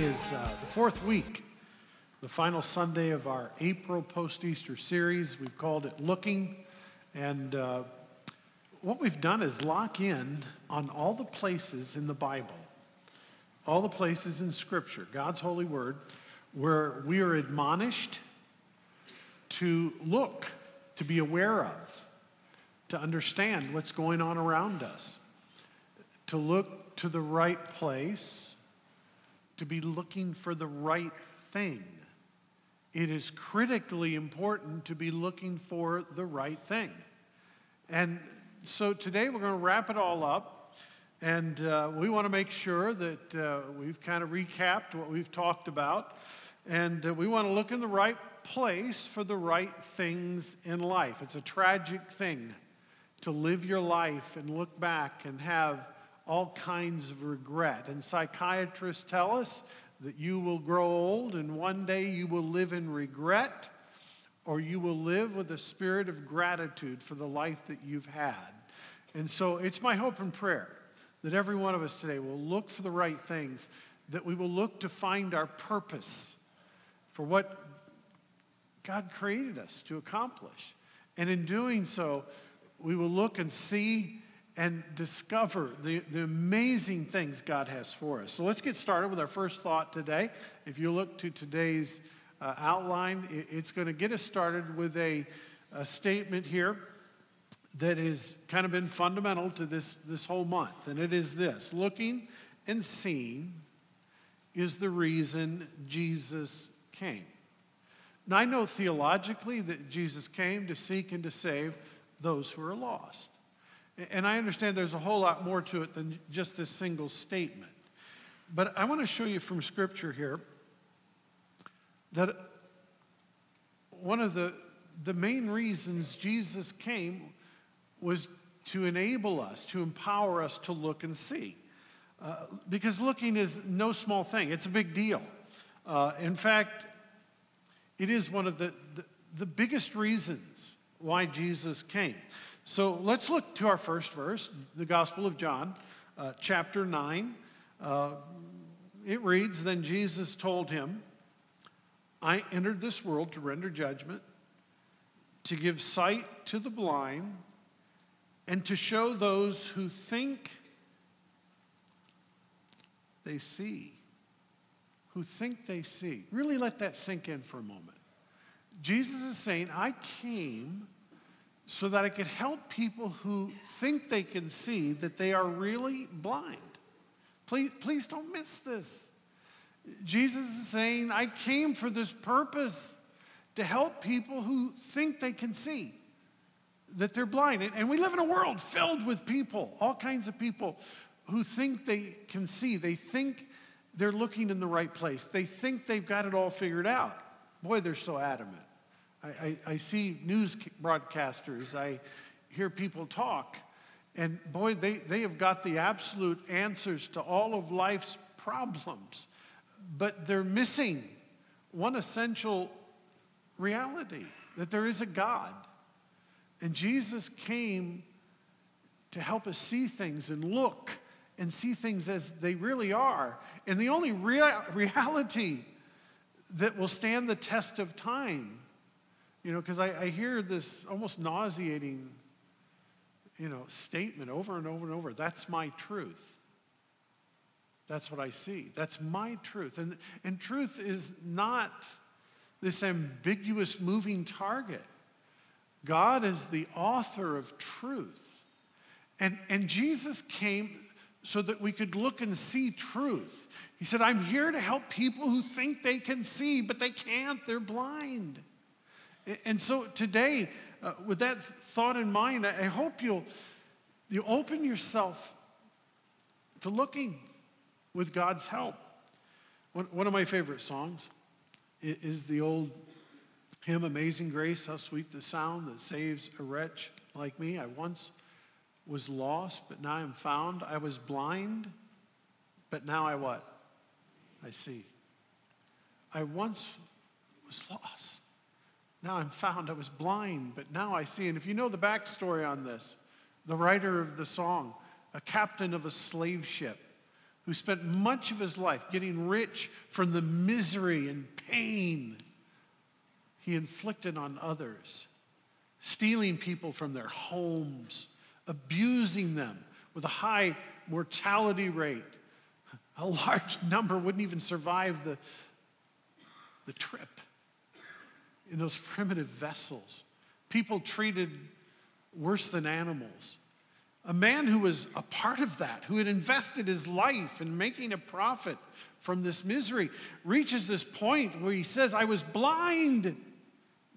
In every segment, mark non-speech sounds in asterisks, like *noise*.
is uh, the fourth week, the final Sunday of our April post Easter series. We've called it Looking. And uh, what we've done is lock in on all the places in the Bible, all the places in Scripture, God's holy word, where we are admonished to look, to be aware of, to understand what's going on around us, to look to the right place to be looking for the right thing. It is critically important to be looking for the right thing. And so today we're going to wrap it all up. And uh, we want to make sure that uh, we've kind of recapped what we've talked about. And uh, we want to look in the right place for the right things in life. It's a tragic thing to live your life and look back and have all kinds of regret. And psychiatrists tell us that you will grow old and one day you will live in regret or you will live with a spirit of gratitude for the life that you've had. And so it's my hope and prayer that every one of us today will look for the right things, that we will look to find our purpose for what God created us to accomplish. And in doing so, we will look and see and discover the, the amazing things God has for us. So let's get started with our first thought today. If you look to today's uh, outline, it, it's going to get us started with a, a statement here that has kind of been fundamental to this, this whole month. And it is this looking and seeing is the reason Jesus came. Now, I know theologically that Jesus came to seek and to save those who are lost. And I understand there's a whole lot more to it than just this single statement. But I want to show you from Scripture here that one of the, the main reasons Jesus came was to enable us, to empower us to look and see. Uh, because looking is no small thing, it's a big deal. Uh, in fact, it is one of the, the, the biggest reasons why Jesus came. So let's look to our first verse, the Gospel of John, uh, chapter 9. Uh, it reads Then Jesus told him, I entered this world to render judgment, to give sight to the blind, and to show those who think they see. Who think they see. Really let that sink in for a moment. Jesus is saying, I came so that I could help people who think they can see that they are really blind. Please, please don't miss this. Jesus is saying, I came for this purpose to help people who think they can see that they're blind. And we live in a world filled with people, all kinds of people who think they can see. They think they're looking in the right place. They think they've got it all figured out. Boy, they're so adamant. I, I, I see news broadcasters, I hear people talk, and boy, they, they have got the absolute answers to all of life's problems, but they're missing one essential reality that there is a God. And Jesus came to help us see things and look and see things as they really are. And the only rea- reality that will stand the test of time you know, because I, I hear this almost nauseating, you know, statement over and over and over. That's my truth. That's what I see. That's my truth. And, and truth is not this ambiguous moving target. God is the author of truth. And, and Jesus came so that we could look and see truth. He said, I'm here to help people who think they can see, but they can't, they're blind. And so today, uh, with that thought in mind, I hope you'll, you open yourself to looking with God's help. One, one of my favorite songs is the old hymn, Amazing Grace, How Sweet the Sound That Saves a Wretch Like Me. I once was lost, but now I'm found. I was blind, but now I what? I see. I once was lost now I'm found. I was blind, but now I see. And if you know the backstory on this, the writer of the song, a captain of a slave ship who spent much of his life getting rich from the misery and pain he inflicted on others, stealing people from their homes, abusing them with a high mortality rate. A large *laughs* number wouldn't even survive the, the trip in those primitive vessels. People treated worse than animals. A man who was a part of that, who had invested his life in making a profit from this misery, reaches this point where he says, I was blind,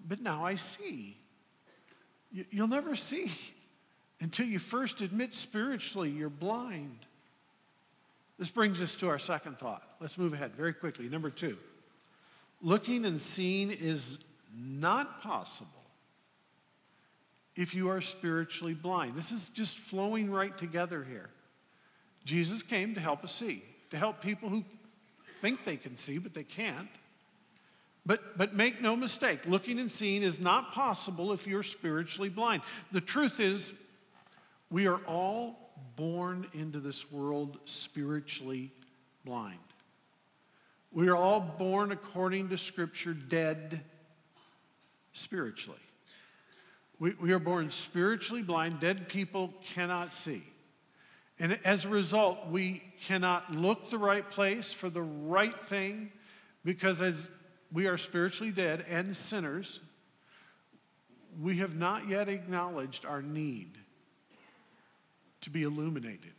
but now I see. You'll never see until you first admit spiritually you're blind. This brings us to our second thought. Let's move ahead very quickly. Number two looking and seeing is not possible if you are spiritually blind. This is just flowing right together here. Jesus came to help us see, to help people who think they can see, but they can't. But, but make no mistake, looking and seeing is not possible if you're spiritually blind. The truth is, we are all born into this world spiritually blind. We are all born, according to Scripture, dead spiritually. We, we are born spiritually blind. Dead people cannot see. And as a result, we cannot look the right place for the right thing because as we are spiritually dead and sinners, we have not yet acknowledged our need to be illuminated,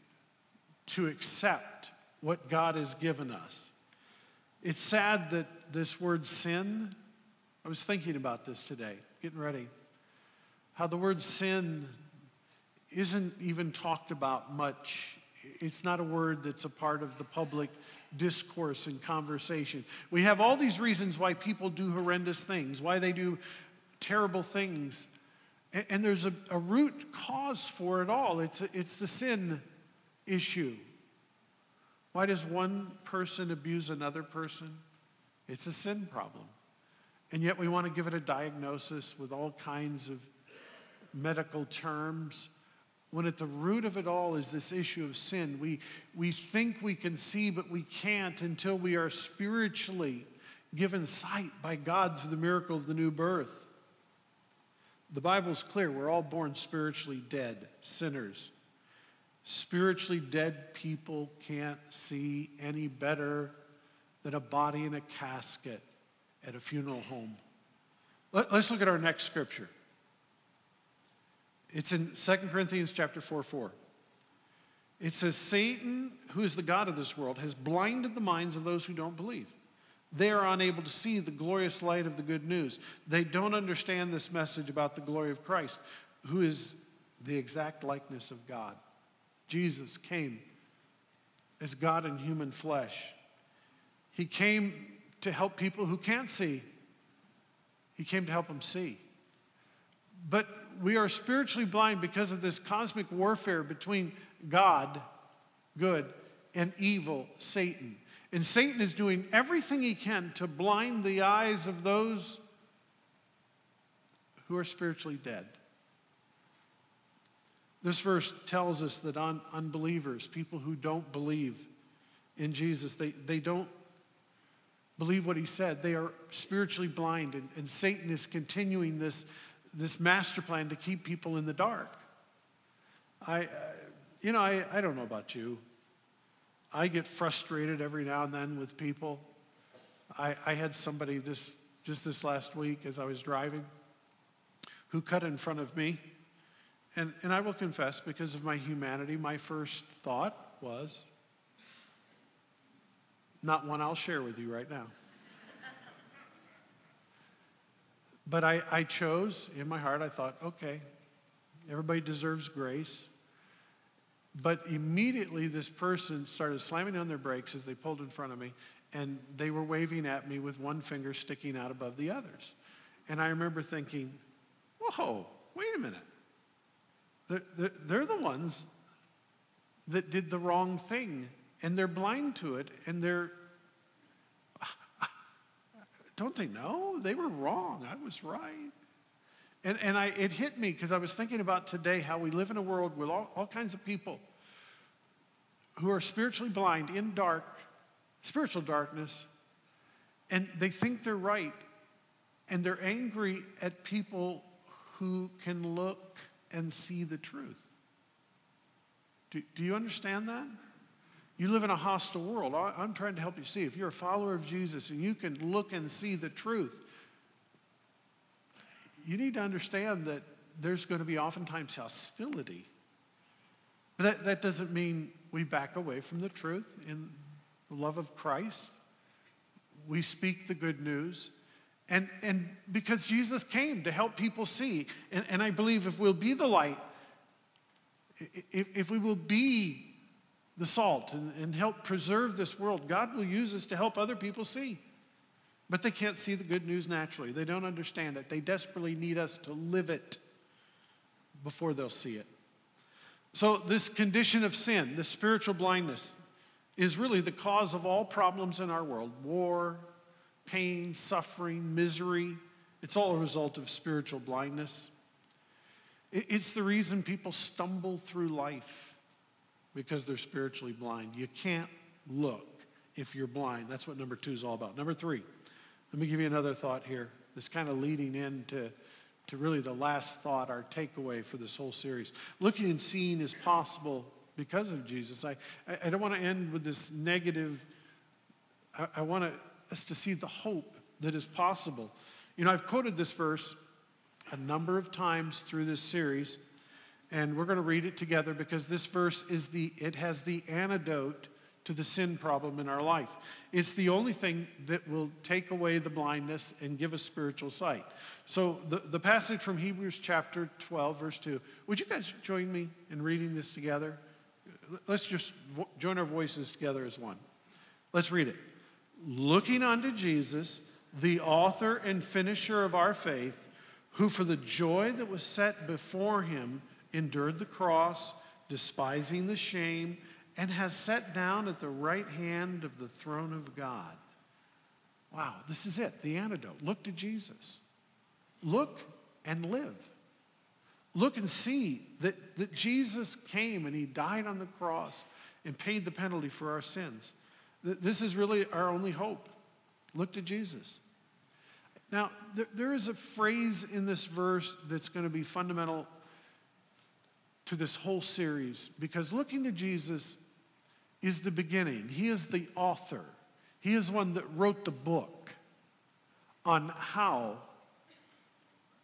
to accept what God has given us. It's sad that this word sin, I was thinking about this today, getting ready how the word sin isn't even talked about much. It's not a word that's a part of the public discourse and conversation. We have all these reasons why people do horrendous things, why they do terrible things. And, there's a, a, root cause for it all it's, it's the sin issue. Why does one person abuse another person? It's a sin problem. And yet we want to give it a diagnosis with all kinds of medical terms, when at the root of it all is this issue of sin. We, we think we can see, but we can't until we are spiritually given sight by God through the miracle of the new birth. The Bible's clear. We're all born spiritually dead, sinners. Spiritually dead people can't see any better than a body in a casket at a funeral home. Let, us look at our next scripture. It's in 2 Corinthians chapter 4 4. It says, Satan, who is the God of this world, has blinded the minds of those who don't believe. They are unable to see the glorious light of the good news. They don't understand this message about the glory of Christ, who is the exact likeness of God. Jesus came as God in human flesh. He came to help people who can't see, He came to help them see. But we are spiritually blind because of this cosmic warfare between God, good, and evil, Satan. And Satan is doing everything he can to blind the eyes of those who are spiritually dead. This verse tells us that un- unbelievers, people who don't believe in Jesus, they, they don't believe what he said. They are spiritually blind, and, and Satan is continuing this, this master plan to keep people in the dark. I, uh, you know, I, I don't know about you. I get frustrated every now and then with people. I, I had somebody this just this last week as I was driving who cut in front of me. And, and I will confess, because of my humanity, my first thought was not one I'll share with you right now. But I, I chose in my heart, I thought, okay, everybody deserves grace. But immediately, this person started slamming on their brakes as they pulled in front of me, and they were waving at me with one finger sticking out above the others. And I remember thinking, whoa, wait a minute. They're, they're, they're the ones that did the wrong thing, and they're blind to it, and they're *laughs* don't they know? They were wrong. I was right. And, and I, it hit me because I was thinking about today how we live in a world with all, all kinds of people who are spiritually blind in dark, spiritual darkness, and they think they're right, and they're angry at people who can look and see the truth. Do, do you understand that? You live in a hostile world. I'm trying to help you see. If you're a follower of Jesus and you can look and see the truth, you need to understand that there's going to be oftentimes hostility. But that, that doesn't mean we back away from the truth in the love of Christ. We speak the good news. And, and because Jesus came to help people see, and, and I believe if we'll be the light, if, if we will be the salt and, and help preserve this world, God will use us to help other people see. But they can't see the good news naturally. They don't understand it. They desperately need us to live it before they'll see it. So, this condition of sin, this spiritual blindness, is really the cause of all problems in our world war, pain, suffering, misery. It's all a result of spiritual blindness. It's the reason people stumble through life because they're spiritually blind. You can't look if you're blind. That's what number two is all about. Number three, let me give you another thought here. That's kind of leading into to really the last thought, our takeaway for this whole series. Looking and seeing is possible because of Jesus. I, I, don't want to end with this negative. I, I want us to see the hope that is possible. You know, I've quoted this verse a number of times through this series, and we're going to read it together because this verse is the, it has the antidote to the sin problem in our life. It's the only thing that will take away the blindness and give us spiritual sight. So, the, the passage from Hebrews chapter 12, verse 2, would you guys join me in reading this together? Let's just vo- join our voices together as one. Let's read it. Looking unto Jesus, the author and finisher of our faith, who for the joy that was set before him endured the cross, despising the shame and has sat down at the right hand of the throne of God. Wow, this is it, the antidote. Look to Jesus. Look and live. Look and see that, that Jesus came and he died on the cross and paid the penalty for our sins. This is really our only hope. Look to Jesus. Now, there, there is a phrase in this verse that's going to be fundamental to this whole series because looking to Jesus is the beginning. He is the author. He is one that wrote the book on how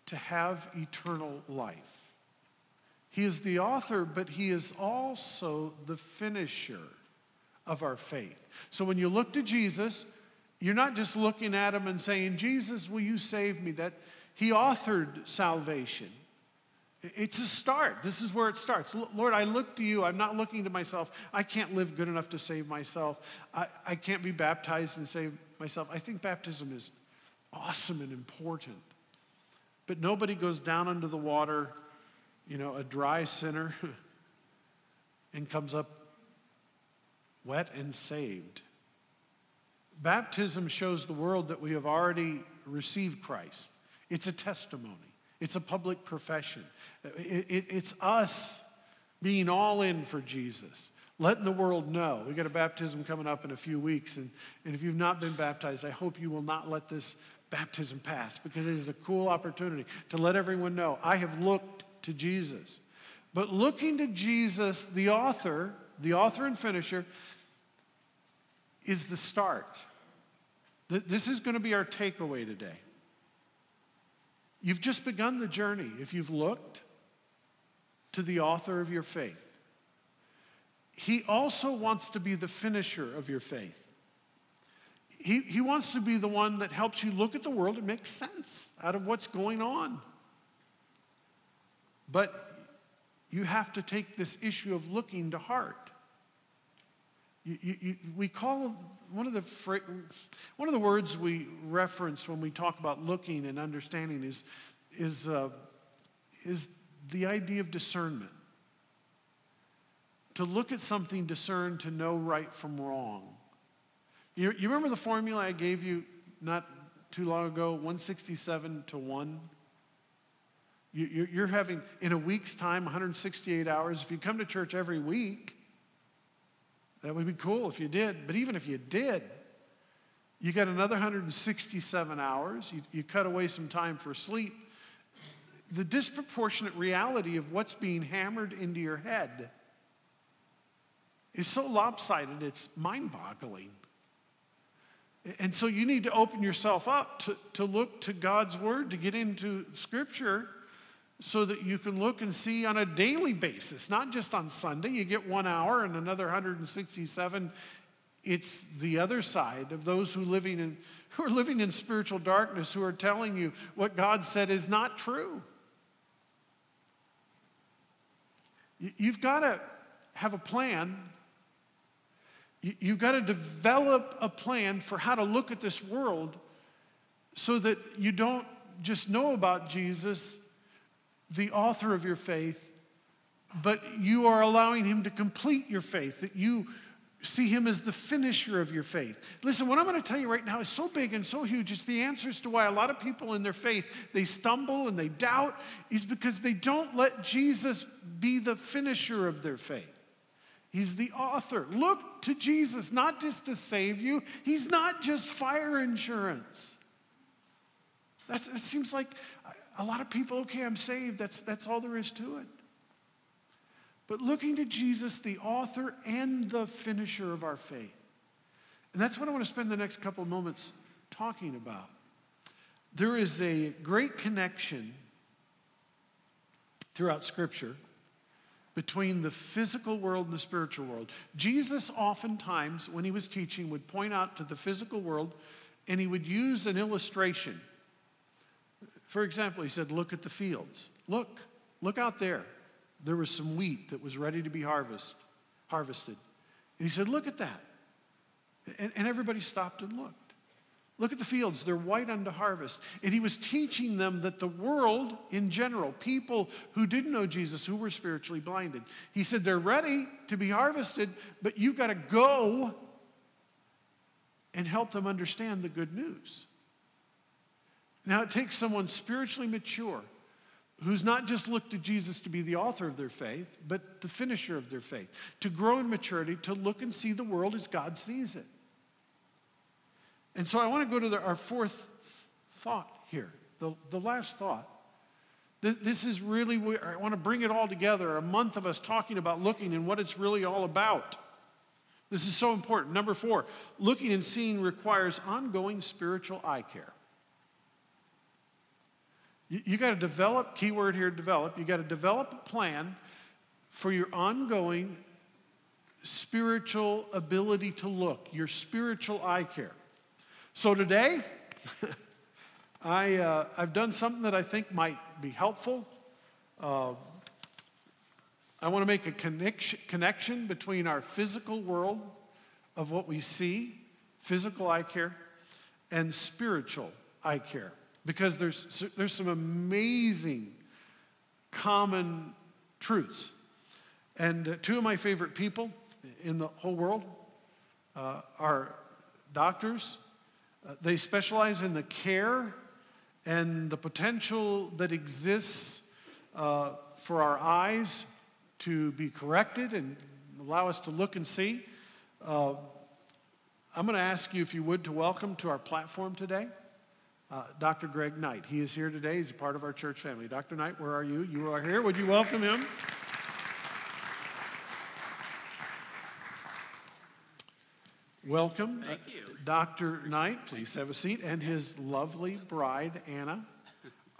to have eternal life. He is the author, but he is also the finisher of our faith. So when you look to Jesus, you're not just looking at him and saying, Jesus, will you save me? That he authored salvation. It's a start. This is where it starts. Lord, I look to you. I'm not looking to myself. I can't live good enough to save myself. I, I can't be baptized and save myself. I think baptism is awesome and important. But nobody goes down under the water, you know, a dry sinner, *laughs* and comes up wet and saved. Baptism shows the world that we have already received Christ, it's a testimony. It's a public profession. It, it, it's us being all in for Jesus, letting the world know. We've got a baptism coming up in a few weeks, and, and if you've not been baptized, I hope you will not let this baptism pass because it is a cool opportunity to let everyone know I have looked to Jesus. But looking to Jesus, the author, the author and finisher, is the start. This is going to be our takeaway today. You've just begun the journey if you've looked to the author of your faith. He also wants to be the finisher of your faith. He, he wants to be the one that helps you look at the world and make sense out of what's going on. But you have to take this issue of looking to heart. You, you, you, we call one of the one of the words we reference when we talk about looking and understanding is is uh, is the idea of discernment. To look at something, discern, to know right from wrong. You, you remember the formula I gave you not too long ago 167 to 1? You, you're having, in a week's time, 168 hours. If you come to church every week, That would be cool if you did. But even if you did, you got another 167 hours. You, you cut away some time for sleep. The disproportionate reality of what's being hammered into your head is so lopsided, it's mind boggling. And so you need to open yourself up to, to look to God's Word, to get into Scripture, so that you can look and see on a daily basis, not just on Sunday. You get one hour and another 167. It's the other side of those who, living in, *laughs* who are living in spiritual darkness, who are telling you what God said is not true. You've got to have a plan You've got to develop a plan for how to look at this world so that you don't just know about Jesus, the author of your faith, but you are allowing him to complete your faith, that you see him as the finisher of your faith. Listen, what I'm going to tell you right now is so big and so huge. It's the answers to why a lot of people in their faith, they stumble and they doubt, is because they don't let Jesus be the finisher of their faith. He's the author. Look to Jesus, not just to save you. He's not just fire insurance. That's, it seems like a lot of people, okay, I'm saved. That's, that's all there is to it. But looking to Jesus, the author and the finisher of our faith. And that's what I want to spend the next couple of moments talking about. There is a great connection throughout Scripture between the physical world and the spiritual world. Jesus, oftentimes, when he was teaching, would point out to the physical world and he would use an illustration. For example, he said, Look at the fields. Look, look out there. There was some wheat that was ready to be harvest, harvested. And he said, Look at that. And, and everybody stopped and looked. Look at the fields, they're white unto harvest. And he was teaching them that the world in general, people who didn't know Jesus, who were spiritually blinded, he said they're ready to be harvested, but you've got to go and help them understand the good news. Now, it takes someone spiritually mature who's not just looked to Jesus to be the author of their faith, but the finisher of their faith, to grow in maturity, to look and see the world as God sees it. And so I want to go to the, our fourth thought here, the, the last thought. This is really, where I want to bring it all together, a month of us talking about looking and what it's really all about. This is so important. Number four, looking and seeing requires ongoing spiritual eye care. You, you got to develop, keyword here, develop, you got to develop a plan for your ongoing spiritual ability to look, your spiritual eye care. So today, *laughs* I, uh, I've done something that I think might be helpful. Uh, I want to make a connection, connection between our physical world of what we see, physical eye care, and spiritual eye care. Because there's, there's some amazing common truths. And uh, two of my favorite people in the whole world uh, are doctors uh, they specialize in the care and the potential that exists uh, for our eyes to be corrected and allow us to look and see. Uh, I'm going to ask you, if you would, to welcome to our platform today uh, Dr. Greg Knight. He is here today. He's a part of our church family. Dr. Knight, where are you? You are here. Would you welcome him? Welcome. Thank you. Dr. Knight, please have a seat, and his lovely bride, Anna,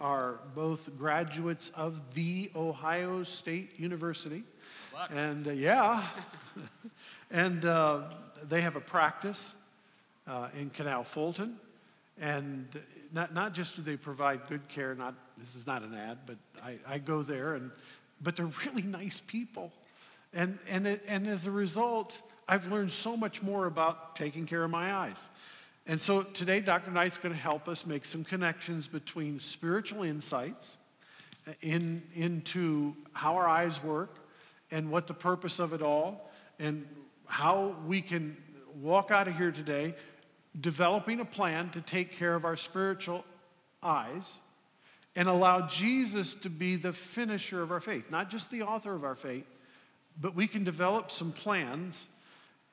are both graduates of The Ohio State University. And uh, yeah, *laughs* and uh, they have a practice uh, in Canal Fulton. And not, not just do they provide good care, not, this is not an ad, but I, I go there, and, but they're really nice people. And, and, it, and as a result, I've learned so much more about taking care of my eyes. And so today, Dr. Knight's going to help us make some connections between spiritual insights in, into how our eyes work and what the purpose of it all, and how we can walk out of here today developing a plan to take care of our spiritual eyes and allow Jesus to be the finisher of our faith, not just the author of our faith, but we can develop some plans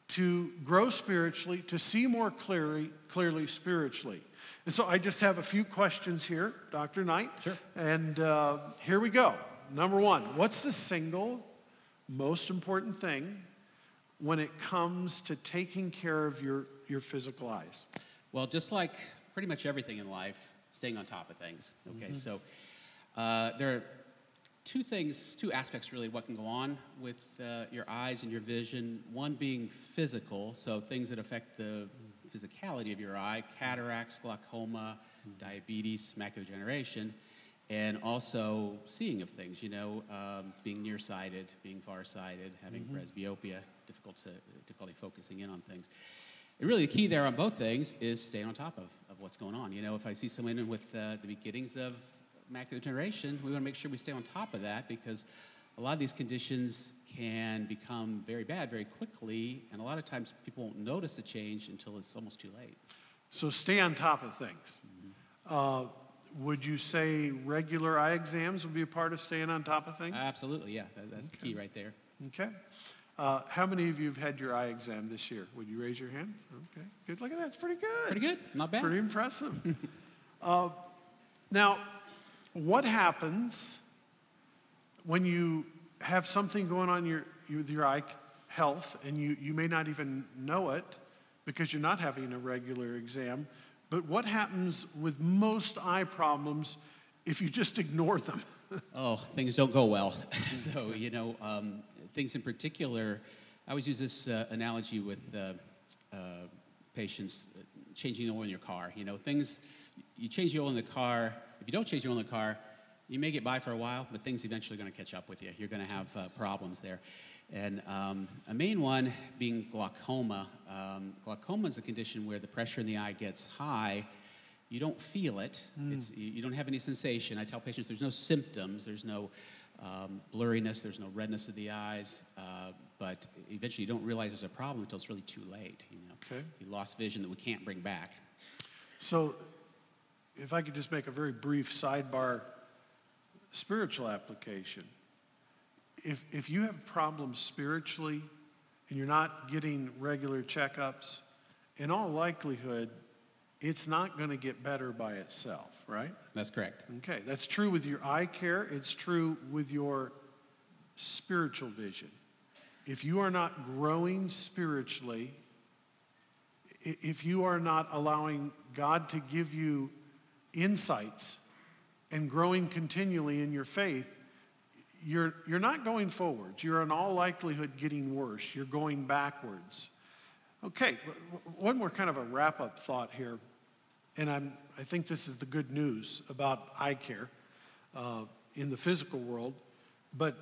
to grow spiritually, to see more clearly, clearly spiritually. And so I just have a few questions here, Dr. Knight. Sure. And uh, here we go. Number one, what's the single most important thing when it comes to taking care of your, your physical eyes? Well, just like pretty much everything in life, staying on top of things. Okay, so uh, there are two things, two aspects really, what can go on with uh, your eyes and your vision. One being physical, so things that affect the physicality of your eye, cataracts, glaucoma, diabetes, macular degeneration, and also seeing of things, you know, um, being nearsighted, being farsighted, having presbyopia, difficult to, difficulty focusing in on things. And really, the key there on both things is staying on top of, of what's going on. You know, if I see someone with uh, the beginnings of macular degeneration, we want to make sure we stay on top of that because a lot of these conditions can become very bad very quickly, and a lot of times people won't notice the change until it's almost too late. So stay on top of things. Uh, would you say regular eye exams would be a part of staying on top of things? Absolutely, yeah, that, that's the key right there. Okay. Uh, how many of you have had your eye exam this year? Would you raise your hand? Okay, good. Look at that. It's pretty good. Pretty good, not bad. Pretty impressive. *laughs* uh, now, what happens when you have something going on your, with your eye health and you, you may not even know it because you're not having a regular exam? But what happens with most eye problems if you just ignore them? *laughs* Oh, things don't go well. *laughs* so, you know, um, things in particular, I always use this uh, analogy with uh, uh, patients uh, changing the oil in your car. You know, things, you change the oil in the car, if you don't change the oil in the car, you may get by for a while, but things eventually are going to catch up with you. You're going to have uh, problems there. And um, a main one being glaucoma. Um, glaucoma is a condition where the pressure in the eye gets high. You don't feel it. It's, you you don't have any sensation. I tell patients there's no symptoms. There's no um, blurriness. There's no redness of the eyes. Uh, but eventually, you don't realize there's a problem until it's really too late. You know, Okay. you lost vision that we can't bring back. So, if I could just make a very brief sidebar spiritual application. If, if you have problems spiritually and you're not getting regular checkups, in all likelihood, it's not going to get better by itself, right? That's correct. Okay, that's true with your eye care, it's true with your spiritual vision. If you are not growing spiritually, if you are not allowing God to give you insights and growing continually in your faith, you're, you're not going forwards. You're in all likelihood getting worse. You're going backwards. Okay, one more kind of a wrap up thought here, and I'm, I think this is the good news about eye care uh, in the physical world, but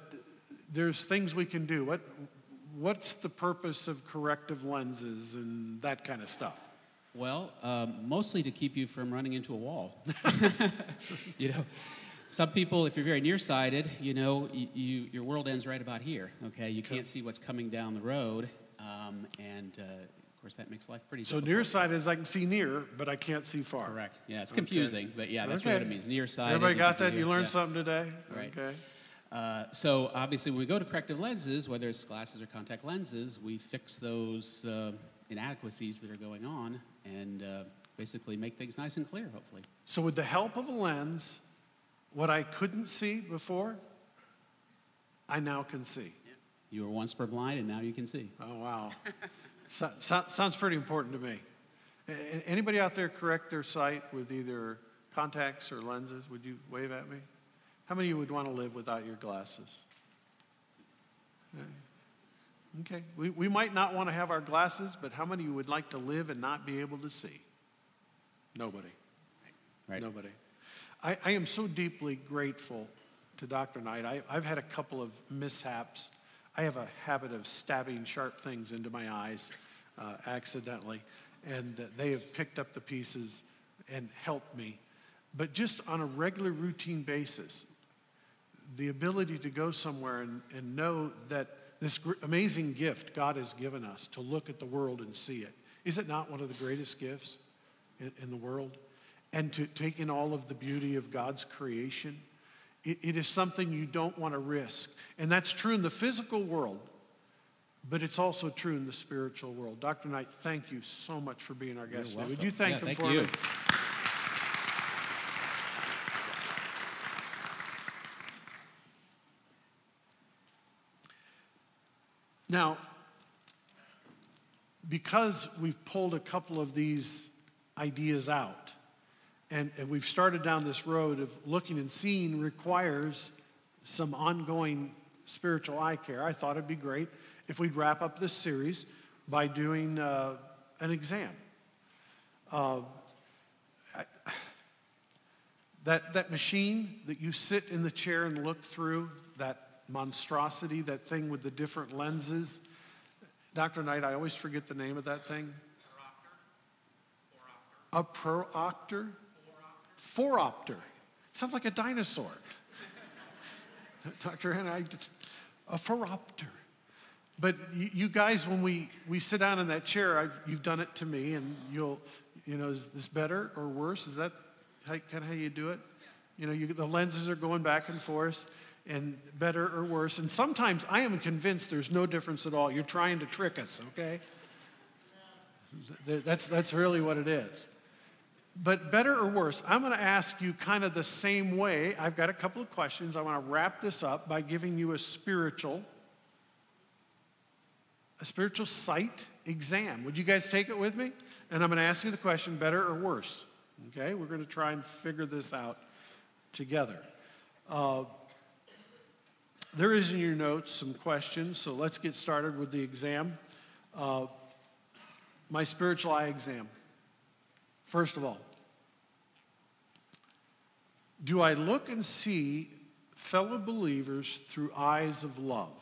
there's things we can do. What, what's the purpose of corrective lenses and that kind of stuff? Well, um, mostly to keep you from running into a wall. *laughs* you know, some people, if you're very nearsighted, you know, you, you, your world ends right about here. Okay, you can't see what's coming down the road, um, and uh, of course that makes life pretty. So difficult. nearsighted is I can see near, but I can't see far. Correct. Yeah, it's confusing, but yeah, that's Okay. what it means. Nearsighted. Everybody got that? You learned something today? Right. Okay. Uh, so obviously, when we go to corrective lenses, whether it's glasses or contact lenses, we fix those uh, inadequacies that are going on and uh, basically make things nice and clear. Hopefully. So, with the help of a lens, what I couldn't see before, I now can see. You were once per blind, and now you can see. Oh, wow. *laughs* so, so- sounds pretty important to me. Anybody out there correct their sight with either contacts or lenses? Would you wave at me? How many of you would want to live without your glasses? Eh, okay. We, we might not want to have our glasses, but how many of you would like to live and not be able to see? Nobody. Right. Nobody. I, I am so deeply grateful to Dr. Knight. I, I've had a couple of mishaps. I have a habit of stabbing sharp things into my eyes uh, accidentally, and they have picked up the pieces and helped me. But just on a regular routine basis, the ability to go somewhere and, and know that this gr- amazing gift God has given us to look at the world and see it. Is it not one of the greatest gifts in, in the world? And to take in all of the beauty of God's creation. It, it is something you don't want to risk. And that's true in the physical world. but it's also true in the spiritual world. Dr. Knight, thank you so much for being our guest today. Would you thank Yeah, him thank for you. me? Now, because we've pulled a couple of these ideas out, and, and we've started down this road of looking and seeing requires some ongoing spiritual eye care. I thought it'd be great if we'd wrap up this series by doing uh, an exam. Uh, I- that, that machine that you sit in the chair and look through, that monstrosity, that thing with the different lenses. Dr. Knight, I always forget the name of that thing. A proopter? Phoropter. Sounds like a dinosaur. Dr. Henry, I, a phoropter. But you, you guys, when we, we sit down in that chair, I've, you've done it to me, and you'll, you know, is this better or worse? Is that how, kind of how you do it? You know, you, the lenses are going back and forth, and better or worse. And sometimes I am convinced there's no difference at all. You're trying to trick us, okay? That's, that's really what it is. But better or worse, I'm going to ask you kind of the same way. I've got a couple of questions. I want to wrap this up by giving you a spiritual, a spiritual sight exam. Would you guys take it with me? And I'm going to ask you the question better or worse? Okay, we're going to try and figure this out together. Uh, there is in your notes some questions, so let's get started with the exam. Uh, my spiritual eye exam. First of all, do I look and see fellow believers through eyes of love?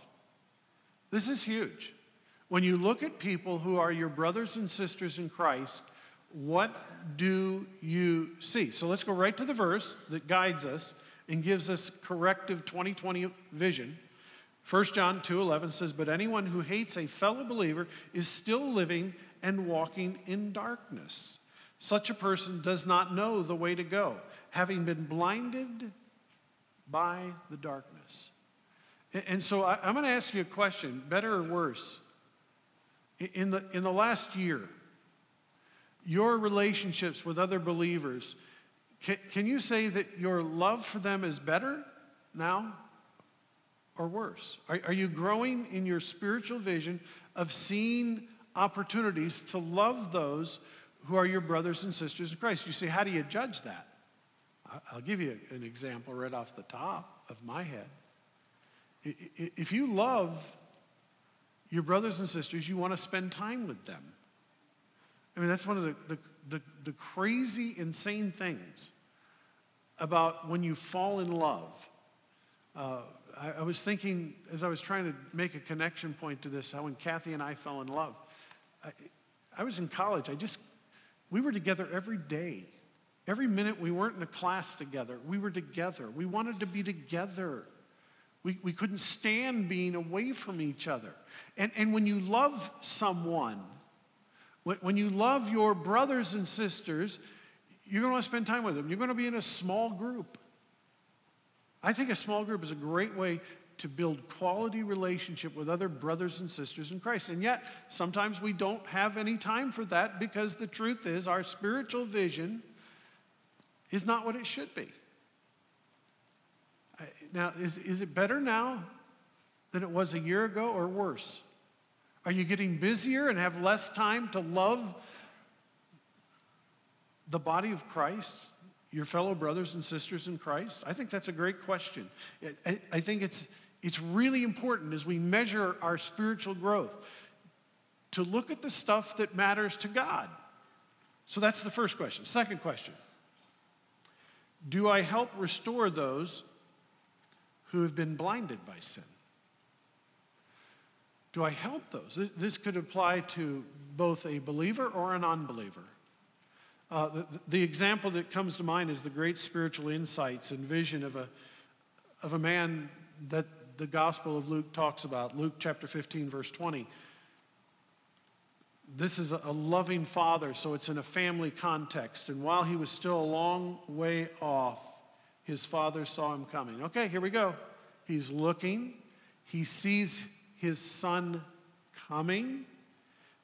This is huge. When you look at people who are your brothers and sisters in Christ, what do you see? So let's go right to the verse that guides us and gives us corrective 2020 vision. 1 John 2:11 says, "But anyone who hates a fellow believer is still living and walking in darkness. Such a person does not know the way to go, having been blinded by the darkness." And so I- I'm going to ask you a question, better or worse? In the, in the last year, your relationships with other believers, can, can you say that your love for them is better now or worse? Are, are you growing in your spiritual vision of seeing opportunities to love those who are your brothers and sisters in Christ? You say, how do you judge that? I'll give you an example right off the top of my head. If you love your brothers and sisters, you want to spend time with them. I mean, that's one of the, the, the, the crazy, insane things about when you fall in love. Uh, I, I was thinking, as I was trying to make a connection point to this, how when Kathy and I fell in love, I, I was in college. I just, we were together every day. Every minute we weren't in a class together, we were together. We wanted to be together. We, we couldn't stand being away from each other. And, and when you love someone, when, when you love your brothers and sisters, you're going to want to spend time with them. You're going to be in a small group. I think a small group is a great way to build quality relationship with other brothers and sisters in Christ. And yet, sometimes we don't have any time for that because the truth is our spiritual vision is not what it should be. Now, is, is it better now than it was a year ago or worse? Are you getting busier and have less time to love the body of Christ, your fellow brothers and sisters in Christ? I think that's a great question. I- I, think it's, it's really important as we measure our spiritual growth to look at the stuff that matters to God. So that's the first question. Second question Do I help restore those who have been blinded by sin? Do I help those? This could apply to both a believer or an unbeliever. Uh, the, the example that comes to mind is the great spiritual insights and vision of a, of a man that the Gospel of Luke talks about, Luke chapter 15, verse 20. This is a, loving father, so it's in a family context. And while he was still a long way off, his father saw him coming. Okay, here we go. He's looking, he sees his son coming.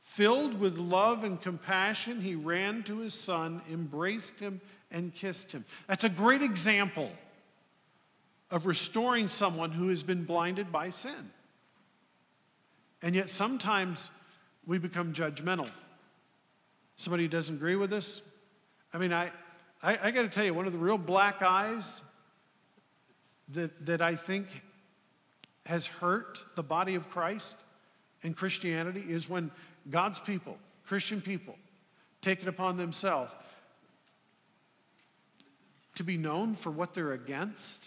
Filled with love and compassion, he ran to his son, embraced him, and kissed him. That's a great example of restoring someone who has been blinded by sin. And yet sometimes we become judgmental. Somebody who doesn't agree with us. I mean, I, I, I got to tell you, one of the real black eyes that, that I think has hurt the body of Christ and Christianity is when God's people, Christian people, take it upon themselves to be known for what they're against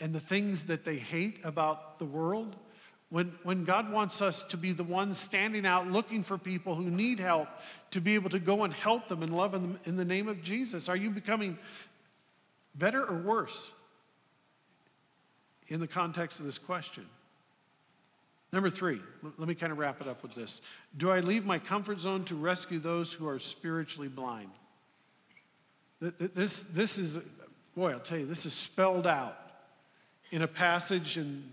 and the things that they hate about the world. When, when God wants us to be the ones standing out looking for people who need help to be able to go and help them and love them in the name of Jesus, are you becoming better or worse in the context of this question? Number three, let me kind of wrap it up with this. Do I leave my comfort zone to rescue those who are spiritually blind? This, this is, boy, I'll tell you, this is spelled out in a passage in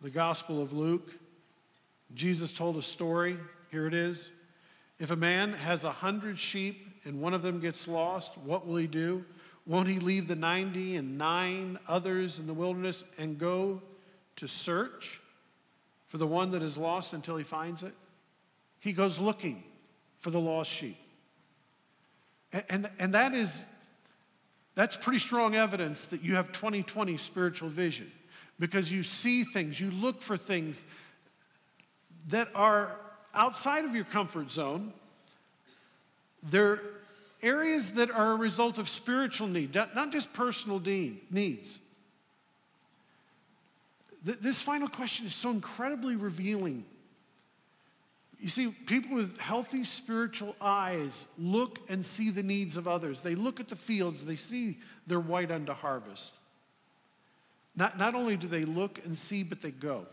the Gospel of Luke. Jesus told a story. Here it is. If a man has a hundred sheep and one of them gets lost, what will he do? Won't he leave the 90 and nine others in the wilderness and go to search? for the one that is lost until he finds it. He goes looking for the lost sheep. And, and, and that is, that's pretty strong evidence that you have 2020 spiritual vision because you see things, you look for things that are outside of your comfort zone. They're areas that are a result of spiritual need, not just personal needs. Th- this final question is so incredibly revealing. You see, people with healthy spiritual eyes look and see the needs of others. They look at the fields, they see they're white unto harvest. Not, not only do they look and see, but they go.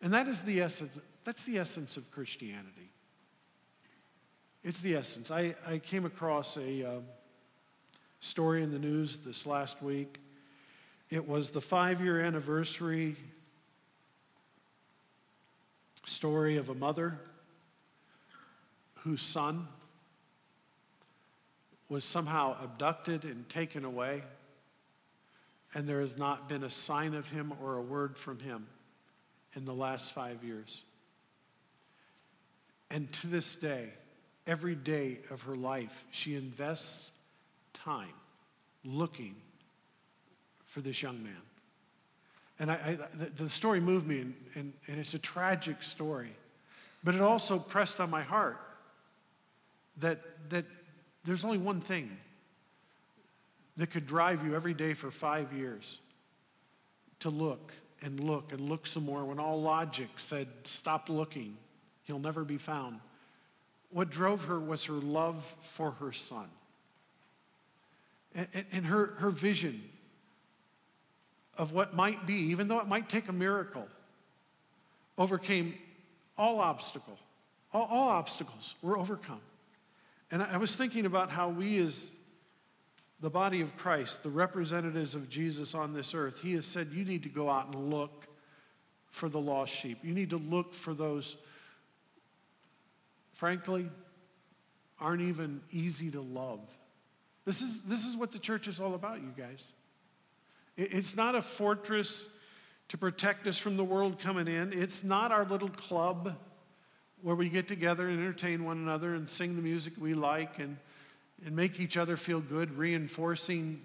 And that is the essence, that's the essence of Christianity. It's the essence. I, I came across a um, story in the news this last week it was the five year anniversary story of a mother whose son was somehow abducted and taken away, and there has not been a sign of him or a word from him in the last five years. And to this day, every day of her life, she invests time looking for this young man. And I, I, the, the, story moved me, and, and, and it's a tragic story. But it also pressed on my heart that, that there's only one thing that could drive you every day for five years to look and look and look some more when all logic said, stop looking, he'll never be found. What drove her was her love for her son and, and, her, her vision of what might be, even though it might take a miracle, overcame all obstacle. All, all obstacles were overcome. And I, I was thinking about how we as the body of Christ, the representatives of Jesus on this earth, he has said, you need to go out and look for the lost sheep. You need to look for those, frankly, aren't even easy to love. This is, this is what the church is all about, you guys. It's not a fortress to protect us from the world coming in. It's not our little club where we get together and entertain one another and sing the music we like and, and make each other feel good, reinforcing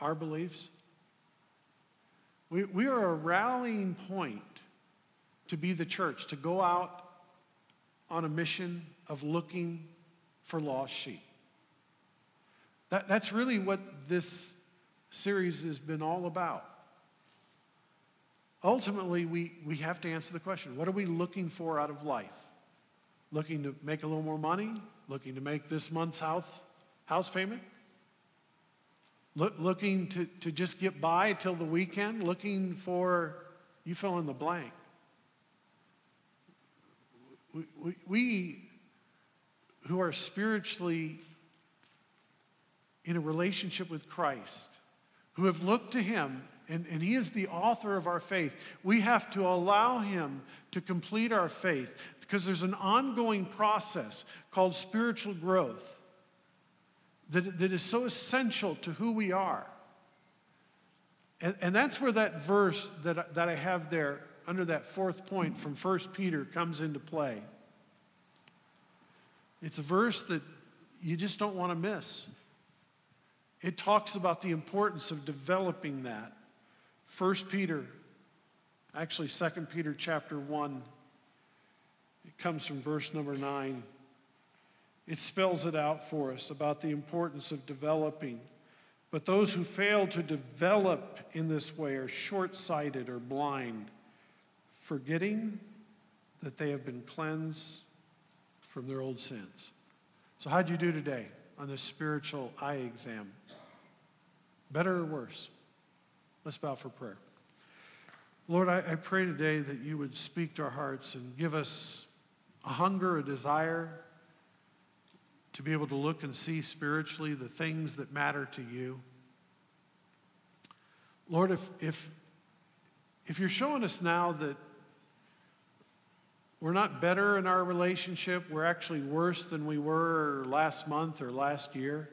our beliefs. We, we are a rallying point to be the church, to go out on a mission of looking for lost sheep. That, that's really what this series has been all about. Ultimately, we, we have to answer the question what are we looking for out of life? Looking to make a little more money? Looking to make this month's house, house payment? Look, looking to, to just get by till the weekend? Looking for, you fill in the blank. We, we, we who are spiritually in a relationship with Christ who have looked to him And, and He is the author of our faith. We have to allow Him to complete our faith because there's an ongoing process called spiritual growth that, that is so essential to who we are. And, and that's where that verse that, that I have there under that fourth point from 1 Peter comes into play. It's a verse that you just don't want to miss. It talks about the importance of developing that. 1 Peter, actually 2 Peter chapter 1, it comes from verse number 9. It spells it out for us about the importance of developing. But those who fail to develop in this way are short sighted or blind, forgetting that they have been cleansed from their old sins. So, how'd you do today on this spiritual eye exam? Better or worse? Let's bow for prayer. Lord, I, I pray today that you would speak to our hearts and give us a hunger, a desire to be able to look and see spiritually the things that matter to you. Lord, if, if, if you're showing us now that we're not better in our relationship, we're actually worse than we were last month or last year,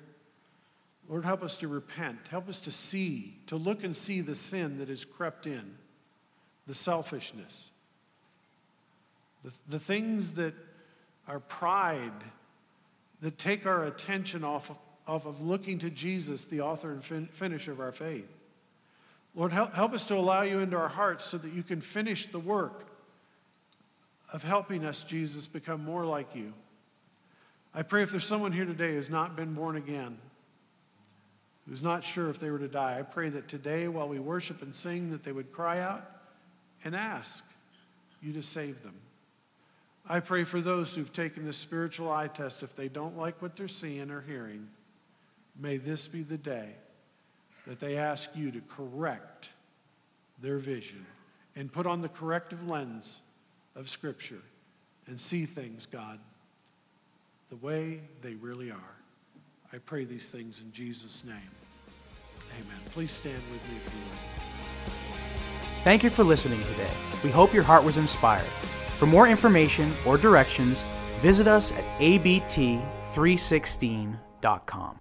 Lord, help us to repent. Help us to see, to look and see the sin that has crept in, the selfishness, the, the things that are pride that take our attention off of, off of looking to Jesus, the author and fin- finisher of our faith. Lord, help, help us to allow you into our hearts so that you can finish the work of helping us, Jesus, become more like you. I pray if there's someone here today who's not been born again, who's not sure if they were to die, I pray that today, while we worship and sing, that they would cry out and ask you to save them. I pray for those who've taken this spiritual eye test, if they don't like what they're seeing or hearing, may this be the day that they ask you to correct their vision and put on the corrective lens of Scripture and see things, God, the way they really are. I pray these things in Jesus' name. Amen. Please stand with me if you. Thank you for listening today. We hope your heart was inspired. For more information or directions, visit us at abt316.com.